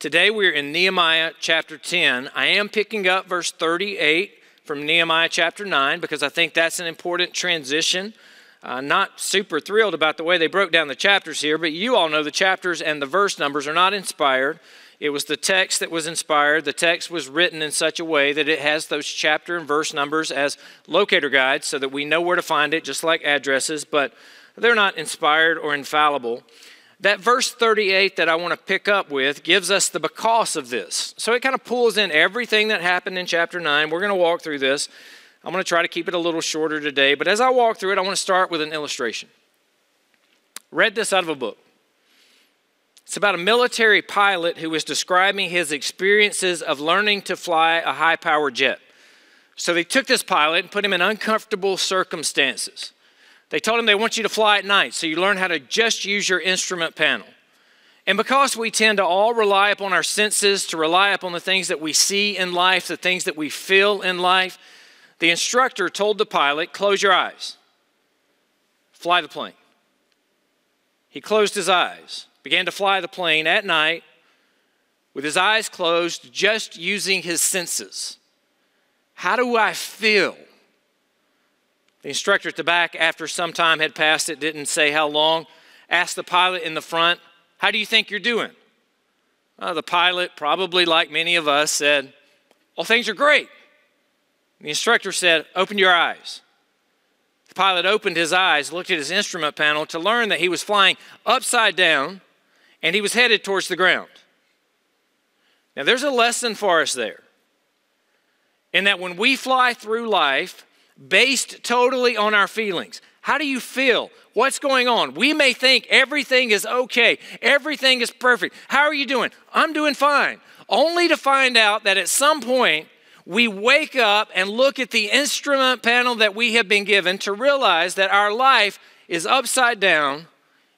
Today we're in Nehemiah chapter 10. I am picking up verse 38 from Nehemiah chapter 9 because I think that's an important transition. Uh, not super thrilled about the way they broke down the chapters here, but you all know the chapters and the verse numbers are not inspired. It was the text that was inspired. The text was written in such a way that it has those chapter and verse numbers as locator guides so that we know where to find it, just like addresses, but they're not inspired or infallible. That verse 38 that I want to pick up with gives us the because of this. So it kind of pulls in everything that happened in chapter 9. We're going to walk through this. I'm going to try to keep it a little shorter today, but as I walk through it, I want to start with an illustration. Read this out of a book. It's about a military pilot who was describing his experiences of learning to fly a high powered jet. So they took this pilot and put him in uncomfortable circumstances. They told him they want you to fly at night, so you learn how to just use your instrument panel. And because we tend to all rely upon our senses, to rely upon the things that we see in life, the things that we feel in life, the instructor told the pilot, Close your eyes, fly the plane. He closed his eyes, began to fly the plane at night with his eyes closed, just using his senses. How do I feel? The instructor at the back, after some time had passed, it didn't say how long, asked the pilot in the front, How do you think you're doing? Uh, the pilot, probably like many of us, said, Well, things are great. The instructor said, Open your eyes. The pilot opened his eyes, looked at his instrument panel to learn that he was flying upside down and he was headed towards the ground. Now, there's a lesson for us there. In that when we fly through life, based totally on our feelings. How do you feel? What's going on? We may think everything is okay, everything is perfect. How are you doing? I'm doing fine. Only to find out that at some point we wake up and look at the instrument panel that we have been given to realize that our life is upside down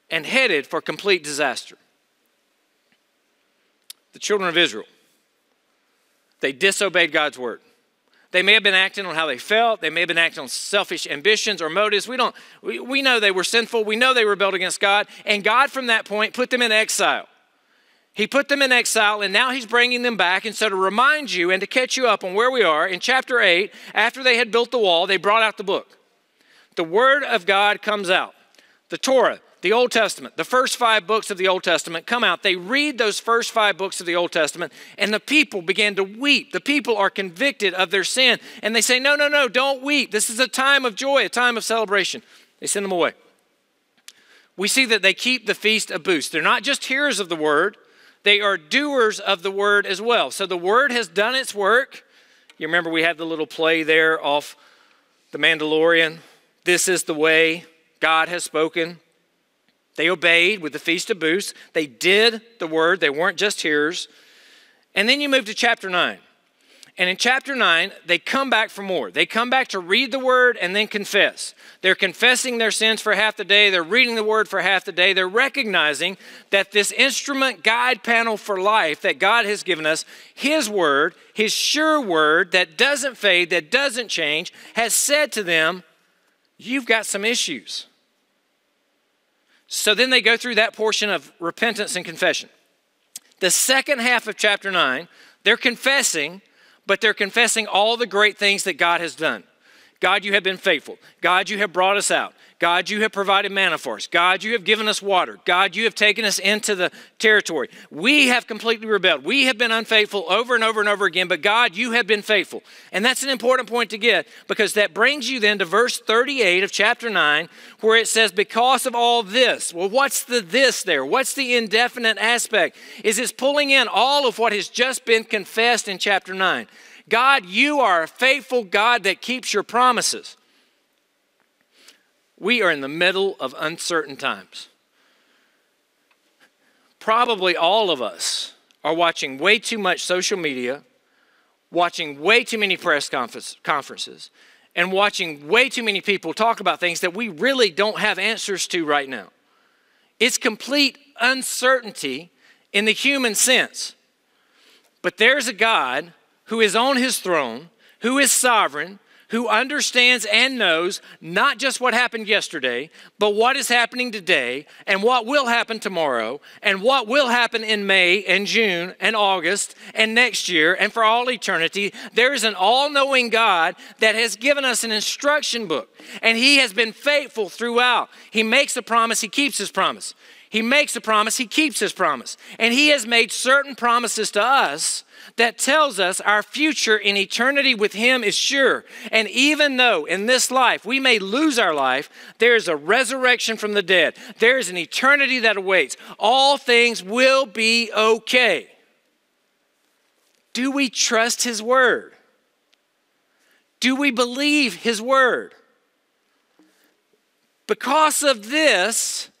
and headed for complete disaster. The children of Israel, they disobeyed God's word. They may have been acting on how they felt. They may have been acting on selfish ambitions or motives. We don't, we, we know they were sinful. We know they rebelled against God. And God, from that point, put them in exile. He put them in exile and now he's bringing them back. And so, to remind you and to catch you up on where we are, in chapter 8, after they had built the wall, they brought out the book. The Word of God comes out. The Torah, the Old Testament, the first five books of the Old Testament come out. They read those first five books of the Old Testament, and the people begin to weep. The people are convicted of their sin, and they say, No, no, no, don't weep. This is a time of joy, a time of celebration. They send them away. We see that they keep the feast of booths. They're not just hearers of the word, they are doers of the word as well. So the word has done its work. You remember we had the little play there off the Mandalorian. This is the way God has spoken. They obeyed with the Feast of Booths. They did the word, they weren't just hearers. And then you move to chapter 9. And in chapter 9, they come back for more. They come back to read the word and then confess. They're confessing their sins for half the day. They're reading the word for half the day. They're recognizing that this instrument guide panel for life that God has given us, His word, His sure word that doesn't fade, that doesn't change, has said to them, You've got some issues. So then they go through that portion of repentance and confession. The second half of chapter 9, they're confessing, but they're confessing all the great things that God has done. God, you have been faithful. God, you have brought us out. God, you have provided manna for us. God, you have given us water. God, you have taken us into the territory. We have completely rebelled. We have been unfaithful over and over and over again, but God, you have been faithful. And that's an important point to get because that brings you then to verse 38 of chapter 9, where it says, Because of all this. Well, what's the this there? What's the indefinite aspect? Is it's pulling in all of what has just been confessed in chapter 9. God, you are a faithful God that keeps your promises. We are in the middle of uncertain times. Probably all of us are watching way too much social media, watching way too many press conferences, and watching way too many people talk about things that we really don't have answers to right now. It's complete uncertainty in the human sense. But there's a God who is on his throne, who is sovereign, who understands and knows not just what happened yesterday, but what is happening today and what will happen tomorrow and what will happen in May and June and August and next year and for all eternity. There is an all knowing God that has given us an instruction book and He has been faithful throughout. He makes a promise, He keeps His promise. He makes a promise, He keeps His promise. And He has made certain promises to us that tells us our future in eternity with Him is sure. And even though in this life we may lose our life, there is a resurrection from the dead, there is an eternity that awaits. All things will be okay. Do we trust His word? Do we believe His word? Because of this,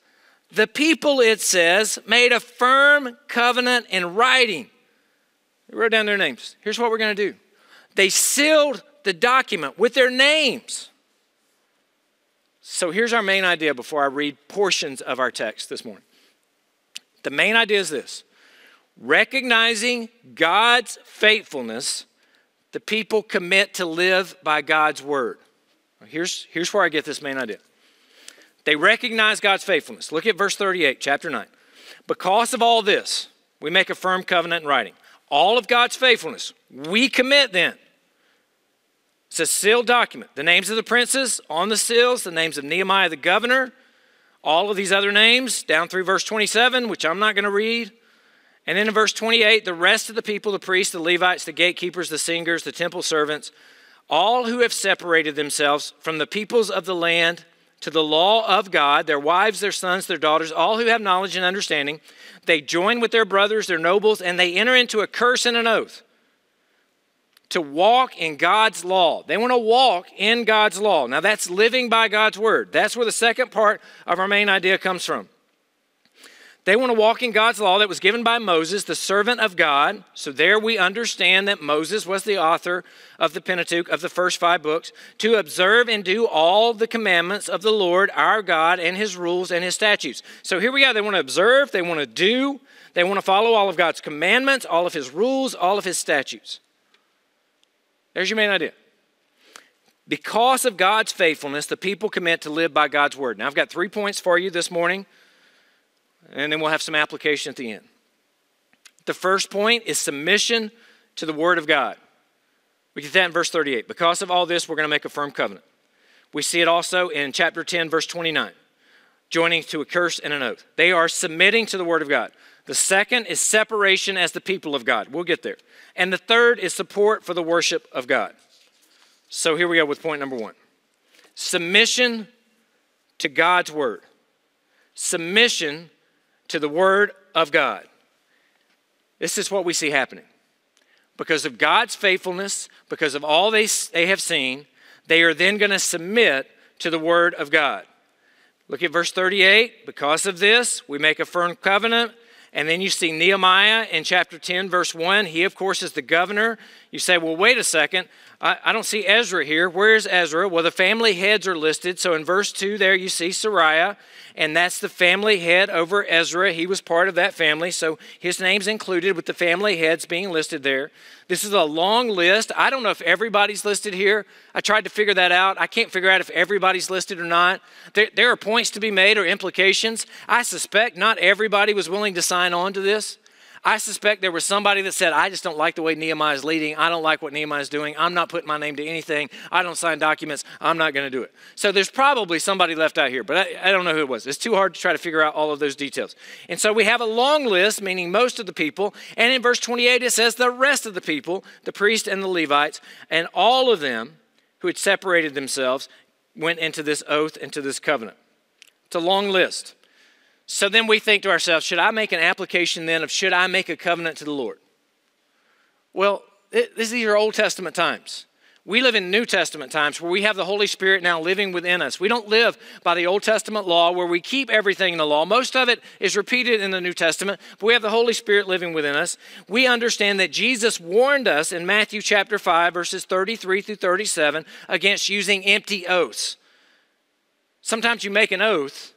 the people, it says, made a firm covenant in writing they wrote down their names. Here's what we're going to do they sealed the document with their names. So here's our main idea before I read portions of our text this morning. The main idea is this recognizing God's faithfulness, the people commit to live by God's word. Here's, here's where I get this main idea. They recognize God's faithfulness. Look at verse 38, chapter 9. Because of all this, we make a firm covenant in writing all of God's faithfulness. We commit then. It's a sealed document. The names of the princes on the seals, the names of Nehemiah the governor, all of these other names down through verse 27, which I'm not going to read. And then in verse 28, the rest of the people, the priests, the Levites, the gatekeepers, the singers, the temple servants, all who have separated themselves from the peoples of the land to the law of God, their wives, their sons, their daughters, all who have knowledge and understanding, they join with their brothers, their nobles, and they enter into a curse and an oath to walk in God's law. They want to walk in God's law. Now, that's living by God's word. That's where the second part of our main idea comes from. They want to walk in God's law that was given by Moses, the servant of God. So there we understand that Moses was the author of the Pentateuch, of the first five books, to observe and do all the commandments of the Lord our God and his rules and his statutes. So here we go. They want to observe, they want to do, they want to follow all of God's commandments, all of his rules, all of his statutes. There's your main idea. Because of God's faithfulness, the people commit to live by God's word. Now, I've got three points for you this morning and then we'll have some application at the end. The first point is submission to the Word of God. We get that in verse 38. Because of all this, we're going to make a firm covenant. We see it also in chapter 10, verse 29, joining to a curse and an oath. They are submitting to the Word of God. The second is separation as the people of God. We'll get there. And the third is support for the worship of God. So here we go with point number one submission to God's Word. Submission to the Word of God. This is what we see happening. Because of God's faithfulness, because of all they, they have seen, they are then going to submit to the Word of God. Look at verse 38. Because of this, we make a firm covenant. And then you see Nehemiah in chapter 10, verse 1. He, of course, is the governor. You say, well, wait a second. I, I don't see Ezra here. Where is Ezra? Well, the family heads are listed. So in verse 2 there, you see Seraiah and that's the family head over Ezra. He was part of that family, so his name's included with the family heads being listed there. This is a long list. I don't know if everybody's listed here. I tried to figure that out. I can't figure out if everybody's listed or not. There, there are points to be made or implications. I suspect not everybody was willing to sign on to this. I suspect there was somebody that said, I just don't like the way Nehemiah is leading. I don't like what Nehemiah is doing. I'm not putting my name to anything. I don't sign documents. I'm not going to do it. So there's probably somebody left out here, but I, I don't know who it was. It's too hard to try to figure out all of those details. And so we have a long list, meaning most of the people. And in verse 28, it says the rest of the people, the priests and the Levites, and all of them who had separated themselves went into this oath, into this covenant. It's a long list. So then we think to ourselves, should I make an application then of should I make a covenant to the Lord? Well, it, these are Old Testament times. We live in New Testament times where we have the Holy Spirit now living within us. We don't live by the Old Testament law where we keep everything in the law. Most of it is repeated in the New Testament, but we have the Holy Spirit living within us. We understand that Jesus warned us in Matthew chapter 5, verses 33 through 37, against using empty oaths. Sometimes you make an oath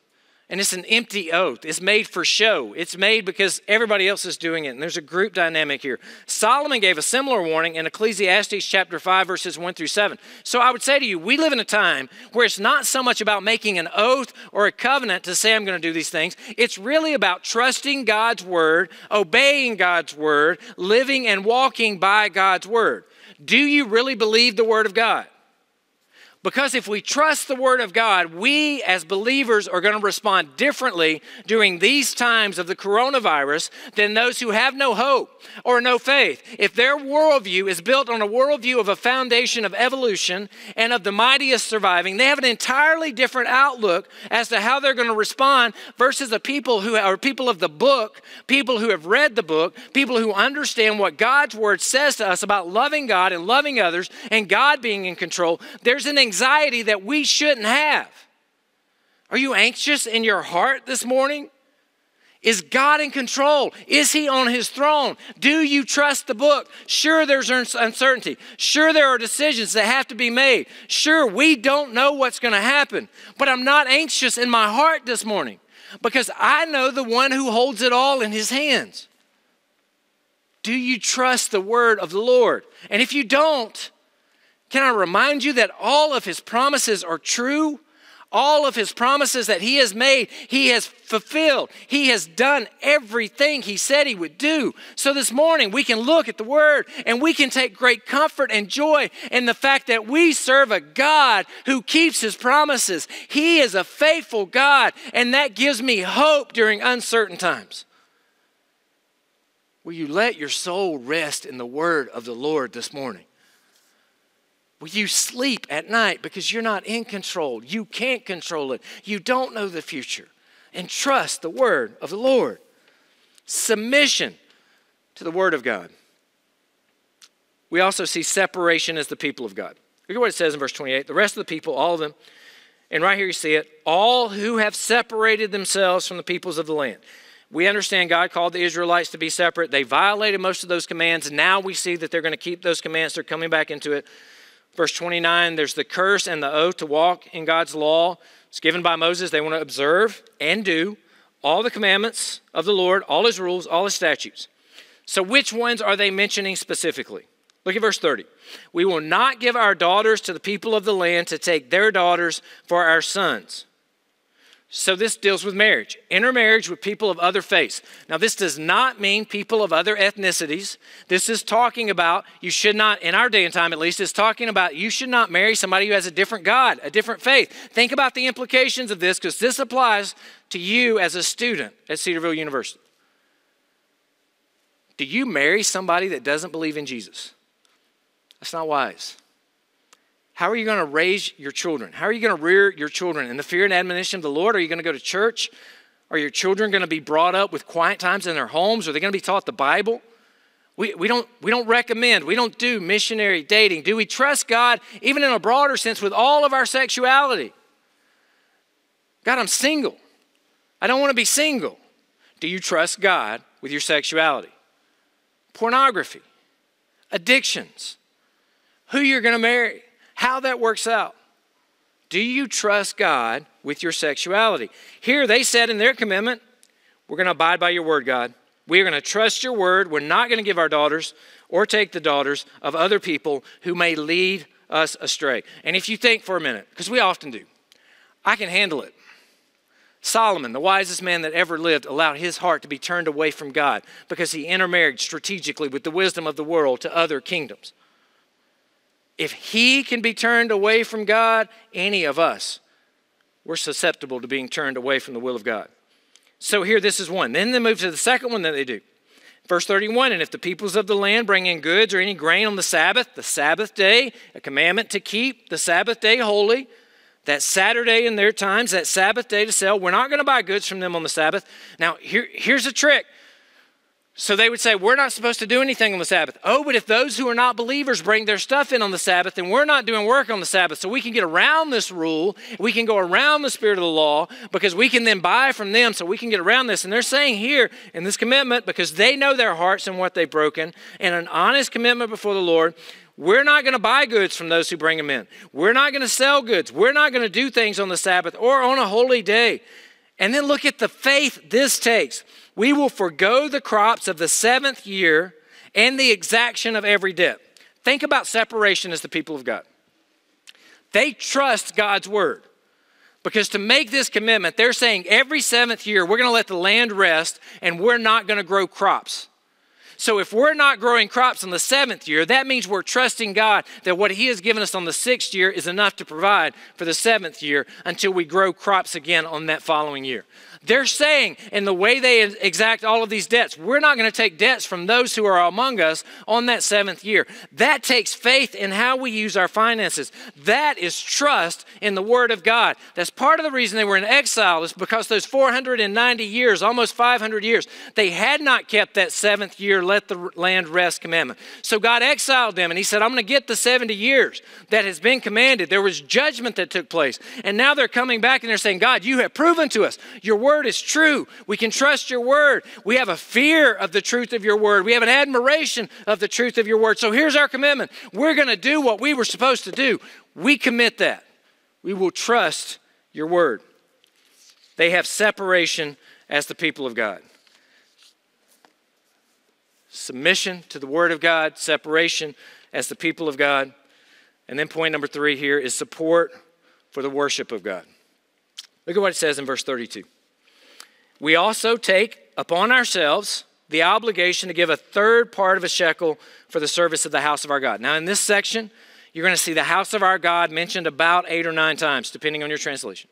And it's an empty oath. It's made for show. It's made because everybody else is doing it. And there's a group dynamic here. Solomon gave a similar warning in Ecclesiastes chapter 5, verses 1 through 7. So I would say to you, we live in a time where it's not so much about making an oath or a covenant to say I'm going to do these things. It's really about trusting God's word, obeying God's word, living and walking by God's word. Do you really believe the word of God? Because if we trust the Word of God, we as believers are going to respond differently during these times of the coronavirus than those who have no hope or no faith. If their worldview is built on a worldview of a foundation of evolution and of the mightiest surviving, they have an entirely different outlook as to how they're going to respond versus the people who are people of the book, people who have read the book, people who understand what God's Word says to us about loving God and loving others and God being in control. There's an anxiety anxiety that we shouldn't have. Are you anxious in your heart this morning? Is God in control? Is He on His throne? Do you trust the book? Sure, there's uncertainty. Sure, there are decisions that have to be made. Sure, we don't know what's going to happen. But I'm not anxious in my heart this morning because I know the one who holds it all in His hands. Do you trust the word of the Lord? And if you don't, can I remind you that all of his promises are true? All of his promises that he has made, he has fulfilled. He has done everything he said he would do. So this morning, we can look at the word and we can take great comfort and joy in the fact that we serve a God who keeps his promises. He is a faithful God, and that gives me hope during uncertain times. Will you let your soul rest in the word of the Lord this morning? You sleep at night because you're not in control? You can't control it. You don't know the future. And trust the word of the Lord. Submission to the word of God. We also see separation as the people of God. Look at what it says in verse 28. The rest of the people, all of them, and right here you see it, all who have separated themselves from the peoples of the land. We understand God called the Israelites to be separate. They violated most of those commands. Now we see that they're going to keep those commands. They're coming back into it. Verse 29 there's the curse and the oath to walk in God's law. It's given by Moses. They want to observe and do all the commandments of the Lord, all his rules, all his statutes. So, which ones are they mentioning specifically? Look at verse 30. We will not give our daughters to the people of the land to take their daughters for our sons. So this deals with marriage, intermarriage with people of other faiths. Now, this does not mean people of other ethnicities. This is talking about you should not, in our day and time at least, is talking about you should not marry somebody who has a different God, a different faith. Think about the implications of this because this applies to you as a student at Cedarville University. Do you marry somebody that doesn't believe in Jesus? That's not wise. How are you going to raise your children? How are you going to rear your children? In the fear and admonition of the Lord? Are you going to go to church? Are your children going to be brought up with quiet times in their homes? Are they going to be taught the Bible? We, we, don't, we don't recommend, we don't do missionary dating. Do we trust God, even in a broader sense, with all of our sexuality? God, I'm single. I don't want to be single. Do you trust God with your sexuality? Pornography, addictions, who you're going to marry how that works out. Do you trust God with your sexuality? Here they said in their commitment, we're going to abide by your word, God. We are going to trust your word. We're not going to give our daughters or take the daughters of other people who may lead us astray. And if you think for a minute, because we often do, I can handle it. Solomon, the wisest man that ever lived, allowed his heart to be turned away from God because he intermarried strategically with the wisdom of the world to other kingdoms. If he can be turned away from God, any of us, we're susceptible to being turned away from the will of God. So here, this is one. Then they move to the second one that they do. Verse 31 And if the peoples of the land bring in goods or any grain on the Sabbath, the Sabbath day, a commandment to keep the Sabbath day holy, that Saturday in their times, that Sabbath day to sell, we're not going to buy goods from them on the Sabbath. Now, here, here's a trick so they would say, We're not supposed to do anything on the Sabbath. Oh, but if those who are not believers bring their stuff in on the Sabbath, then we're not doing work on the Sabbath. So we can get around this rule. We can go around the spirit of the law because we can then buy from them so we can get around this. And they're saying here in this commitment, because they know their hearts and what they've broken, and an honest commitment before the Lord, we're not going to buy goods from those who bring them in. We're not going to sell goods. We're not going to do things on the Sabbath or on a holy day. And then look at the faith this takes. We will forego the crops of the seventh year and the exaction of every debt. Think about separation as the people of God. They trust God's word. Because to make this commitment, they're saying every seventh year, we're going to let the land rest and we're not going to grow crops. So if we're not growing crops on the seventh year, that means we're trusting God that what He has given us on the sixth year is enough to provide for the seventh year until we grow crops again on that following year. They're saying, in the way they exact all of these debts, we're not going to take debts from those who are among us on that seventh year. That takes faith in how we use our finances. That is trust in the Word of God. That's part of the reason they were in exile, is because those 490 years, almost 500 years, they had not kept that seventh year, let the land rest commandment. So God exiled them, and He said, I'm going to get the 70 years that has been commanded. There was judgment that took place. And now they're coming back and they're saying, God, you have proven to us your Word word is true. We can trust your word. We have a fear of the truth of your word. We have an admiration of the truth of your word. So here's our commitment we're going to do what we were supposed to do. We commit that. We will trust your word. They have separation as the people of God. Submission to the word of God, separation as the people of God. And then point number three here is support for the worship of God. Look at what it says in verse 32 we also take upon ourselves the obligation to give a third part of a shekel for the service of the house of our God. Now, in this section, you're going to see the house of our God mentioned about eight or nine times, depending on your translation.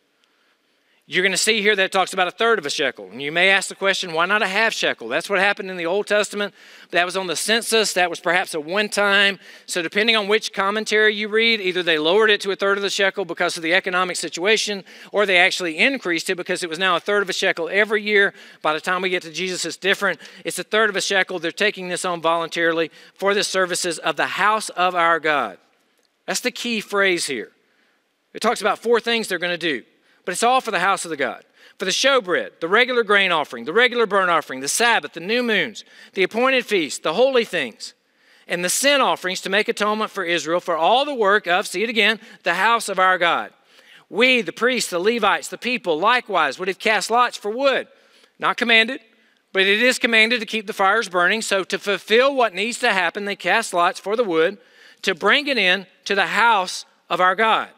You're going to see here that it talks about a third of a shekel. And you may ask the question, why not a half shekel? That's what happened in the Old Testament. That was on the census. That was perhaps a one time. So, depending on which commentary you read, either they lowered it to a third of the shekel because of the economic situation, or they actually increased it because it was now a third of a shekel every year. By the time we get to Jesus, it's different. It's a third of a shekel. They're taking this on voluntarily for the services of the house of our God. That's the key phrase here. It talks about four things they're going to do but it's all for the house of the God. For the showbread, the regular grain offering, the regular burnt offering, the Sabbath, the new moons, the appointed feast, the holy things, and the sin offerings to make atonement for Israel for all the work of, see it again, the house of our God. We, the priests, the Levites, the people, likewise would have cast lots for wood. Not commanded, but it is commanded to keep the fires burning. So, to fulfill what needs to happen, they cast lots for the wood to bring it in to the house of our God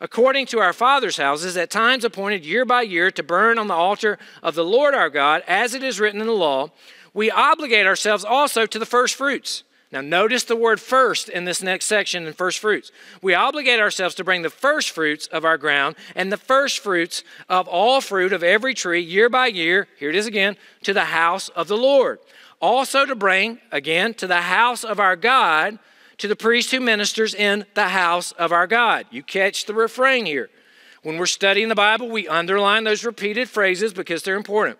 according to our fathers' houses, at times appointed year by year to burn on the altar of the Lord our God, as it is written in the law, we obligate ourselves also to the first fruits. Now, notice the word first in this next section in first fruits. We obligate ourselves to bring the first fruits of our ground and the first fruits of all fruit of every tree year by year, here it is again, to the house of the Lord. Also to bring, again, to the house of our God to the priest who ministers in the house of our God. You catch the refrain here. When we're studying the Bible, we underline those repeated phrases because they're important.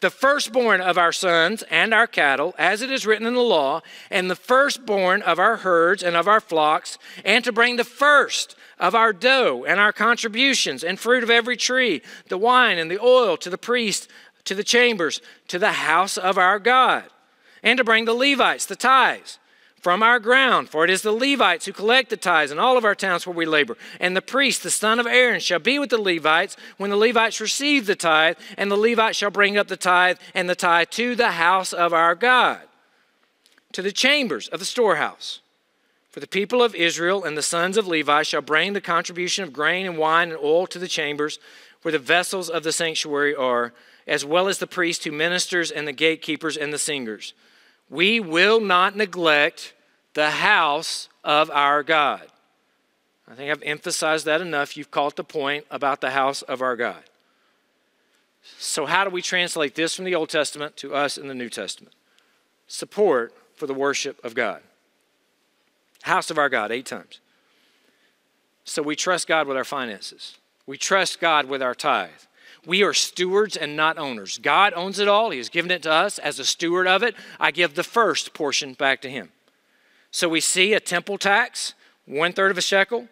The firstborn of our sons and our cattle, as it is written in the law, and the firstborn of our herds and of our flocks, and to bring the first of our dough and our contributions and fruit of every tree, the wine and the oil to the priest, to the chambers, to the house of our God, and to bring the Levites, the tithes from our ground. For it is the Levites who collect the tithes in all of our towns where we labor. And the priest, the son of Aaron, shall be with the Levites when the Levites receive the tithe, and the Levites shall bring up the tithe and the tithe to the house of our God, to the chambers of the storehouse. For the people of Israel and the sons of Levi shall bring the contribution of grain and wine and oil to the chambers where the vessels of the sanctuary are, as well as the priest who ministers and the gatekeepers and the singers we will not neglect the house of our God. I think I've emphasized that enough. You've caught the point about the house of our God. So, how do we translate this from the Old Testament to us in the New Testament? Support for the worship of God. House of our God, eight times. So, we trust God with our finances, we trust God with our tithe. We are stewards and not owners. God owns it all. He has given it to us. As a steward of it, I give the first portion back to Him. So we see a temple tax, one third of a shekel.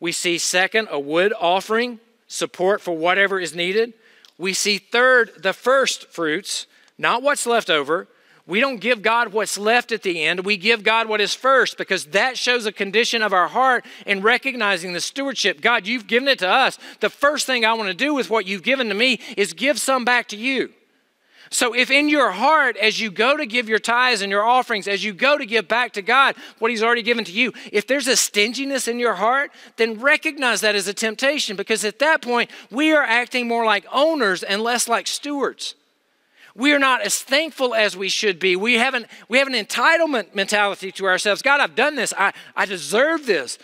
We see, second, a wood offering, support for whatever is needed. We see, third, the first fruits, not what's left over. We don't give God what's left at the end. We give God what is first because that shows a condition of our heart in recognizing the stewardship. God, you've given it to us. The first thing I want to do with what you've given to me is give some back to you. So, if in your heart, as you go to give your tithes and your offerings, as you go to give back to God what He's already given to you, if there's a stinginess in your heart, then recognize that as a temptation because at that point, we are acting more like owners and less like stewards. We are not as thankful as we should be. We have an, we have an entitlement mentality to ourselves. God, I've done this. I, I deserve this.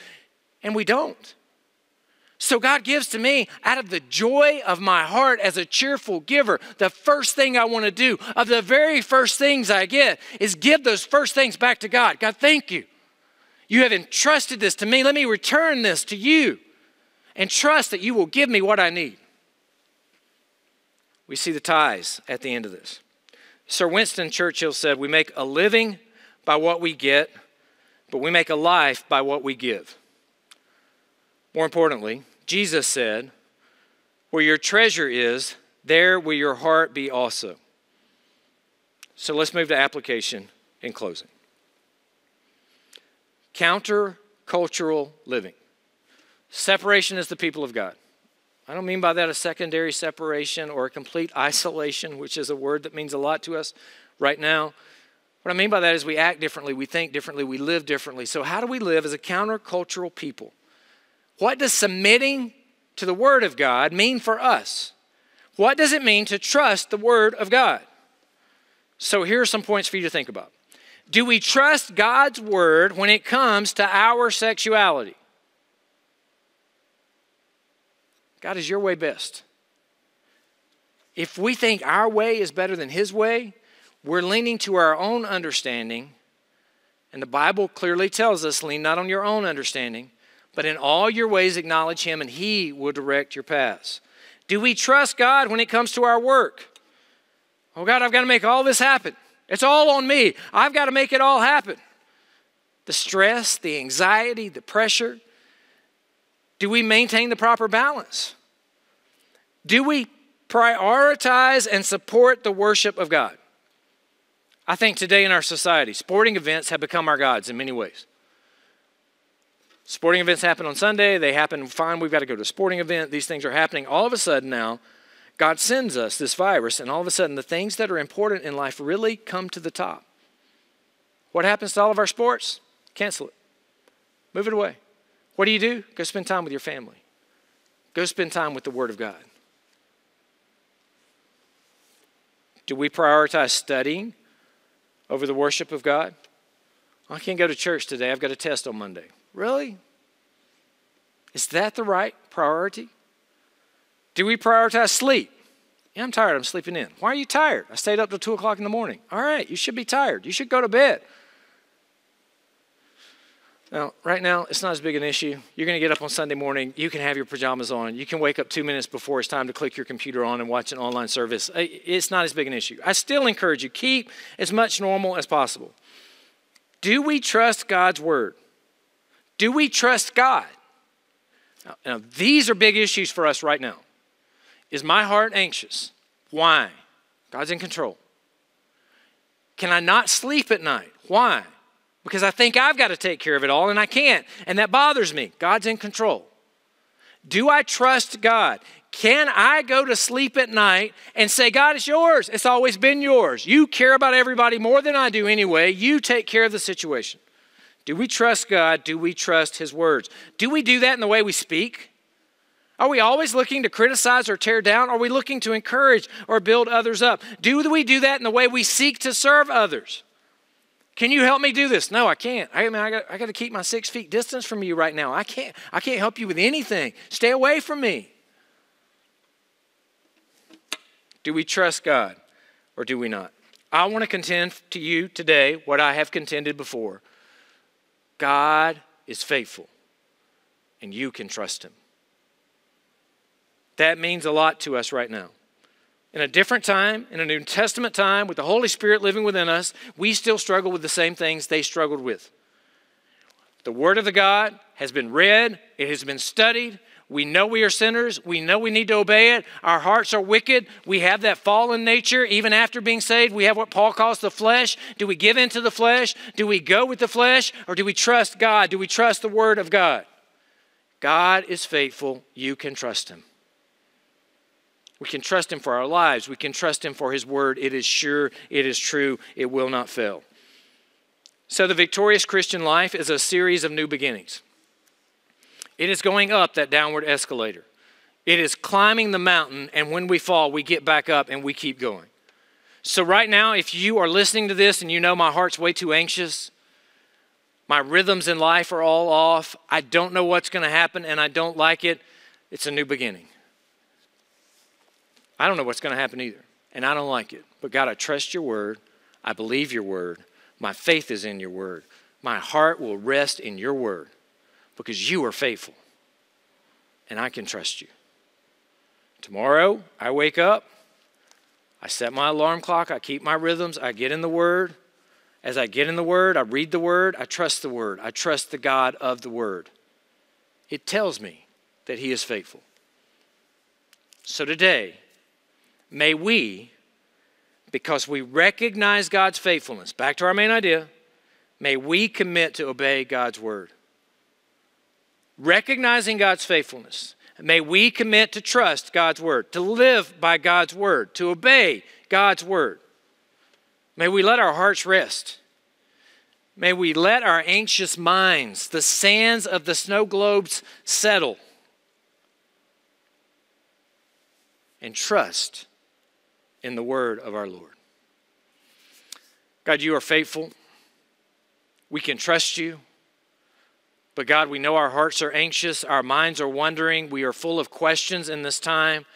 And we don't. So God gives to me out of the joy of my heart as a cheerful giver. The first thing I want to do, of the very first things I get, is give those first things back to God. God, thank you. You have entrusted this to me. Let me return this to you and trust that you will give me what I need. We see the ties at the end of this. Sir Winston Churchill said, We make a living by what we get, but we make a life by what we give. More importantly, Jesus said, Where your treasure is, there will your heart be also. So let's move to application in closing. Counter-cultural living. Separation is the people of God. I don't mean by that a secondary separation or a complete isolation, which is a word that means a lot to us right now. What I mean by that is we act differently, we think differently, we live differently. So, how do we live as a countercultural people? What does submitting to the Word of God mean for us? What does it mean to trust the Word of God? So here are some points for you to think about. Do we trust God's Word when it comes to our sexuality? God is your way best. If we think our way is better than His way, we're leaning to our own understanding. And the Bible clearly tells us lean not on your own understanding, but in all your ways acknowledge him, and he will direct your paths. Do we trust God when it comes to our work? Oh, God, I've got to make all this happen. It's all on me. I've got to make it all happen. The stress, the anxiety, the pressure. Do we maintain the proper balance? Do we prioritize and support the worship of God? I think today in our society, sporting events have become our gods in many ways. Sporting events happen on Sunday, they happen fine, we've got to go to a sporting event. These things are happening. All of a sudden now, God sends us this virus, and all of a sudden the things that are important in life really come to the top. What happens to all of our sports? Cancel it. Move it away. What do you do? Go spend time with your family. Go spend time with the Word of God. Do we prioritize studying over the worship of God? I can't go to church today. I've got a test on Monday. Really? Is that the right priority? Do we prioritize sleep? Yeah, I'm tired. I'm sleeping in. Why are you tired? I stayed up till 2 o'clock in the morning. All right, you should be tired. You should go to bed. Now, right now, it's not as big an issue. You're going to get up on Sunday morning. You can have your pajamas on. You can wake up two minutes before it's time to click your computer on and watch an online service. It's not as big an issue. I still encourage you keep as much normal as possible. Do we trust God's word? Do we trust God? Now, now, these are big issues for us right now. Is my heart anxious? Why? God's in control. Can I not sleep at night? Why? Because I think I've got to take care of it all and I can't. And that bothers me. God's in control. Do I trust God? Can I go to sleep at night and say, God, it's yours? It's always been yours. You care about everybody more than I do anyway. You take care of the situation. Do we trust God? Do we trust His words? Do we do that in the way we speak? Are we always looking to criticize or tear down? Are we looking to encourage or build others up? Do we do that in the way we seek to serve others? Can you help me do this? No, I can't. I, mean, I, got, I got to keep my six feet distance from you right now. I can't, I can't help you with anything. Stay away from me. Do we trust God or do we not? I want to contend to you today what I have contended before. God is faithful, and you can trust Him. That means a lot to us right now. In a different time, in a New Testament time, with the Holy Spirit living within us, we still struggle with the same things they struggled with. The Word of the God has been read, it has been studied. We know we are sinners. We know we need to obey it. Our hearts are wicked. We have that fallen nature. Even after being saved, we have what Paul calls the flesh. Do we give into the flesh? Do we go with the flesh? Or do we trust God? Do we trust the Word of God? God is faithful. You can trust Him. We can trust Him for our lives. We can trust Him for His Word. It is sure, it is true, it will not fail. So, the victorious Christian life is a series of new beginnings. It is going up that downward escalator. It is climbing the mountain, and when we fall, we get back up and we keep going. So, right now, if you are listening to this and you know my heart's way too anxious, my rhythms in life are all off, I don't know what's going to happen, and I don't like it, it's a new beginning. I don't know what's going to happen either, and I don't like it. But God, I trust your word. I believe your word. My faith is in your word. My heart will rest in your word because you are faithful and I can trust you. Tomorrow, I wake up, I set my alarm clock, I keep my rhythms, I get in the Word. As I get in the Word, I read the Word, I trust the Word, I trust the God of the Word. It tells me that He is faithful. So today, may we, because we recognize God's faithfulness, back to our main idea, may we commit to obey God's Word recognizing God's faithfulness. May we commit to trust God's word, to live by God's word, to obey God's word. May we let our hearts rest. May we let our anxious minds, the sands of the snow globes, settle and trust in the word of our Lord. God, you are faithful. We can trust you. But God, we know our hearts are anxious, our minds are wondering, we are full of questions in this time.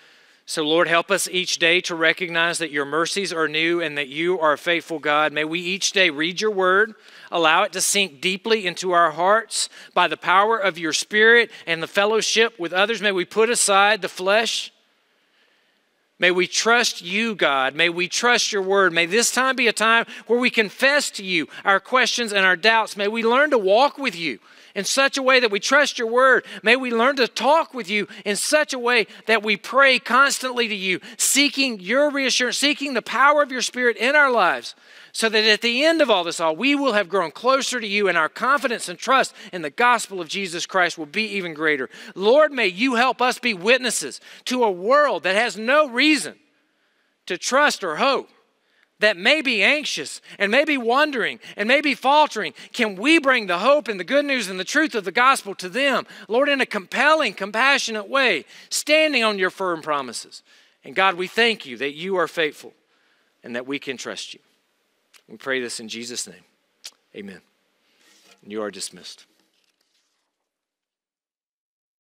So, Lord, help us each day to recognize that your mercies are new and that you are a faithful God. May we each day read your word, allow it to sink deeply into our hearts by the power of your spirit and the fellowship with others. May we put aside the flesh. May we trust you, God. May we trust your word. May this time be a time where we confess to you our questions and our doubts. May we learn to walk with you in such a way that we trust your word. May we learn to talk with you in such a way that we pray constantly to you, seeking your reassurance, seeking the power of your spirit in our lives, so that at the end of all this all, we will have grown closer to you and our confidence and trust in the gospel of Jesus Christ will be even greater. Lord, may you help us be witnesses to a world that has no reason to trust or hope that may be anxious and may be wondering and may be faltering, can we bring the hope and the good news and the truth of the gospel to them, Lord, in a compelling, compassionate way, standing on your firm promises? And God, we thank you that you are faithful and that we can trust you. We pray this in Jesus' name. Amen. And you are dismissed.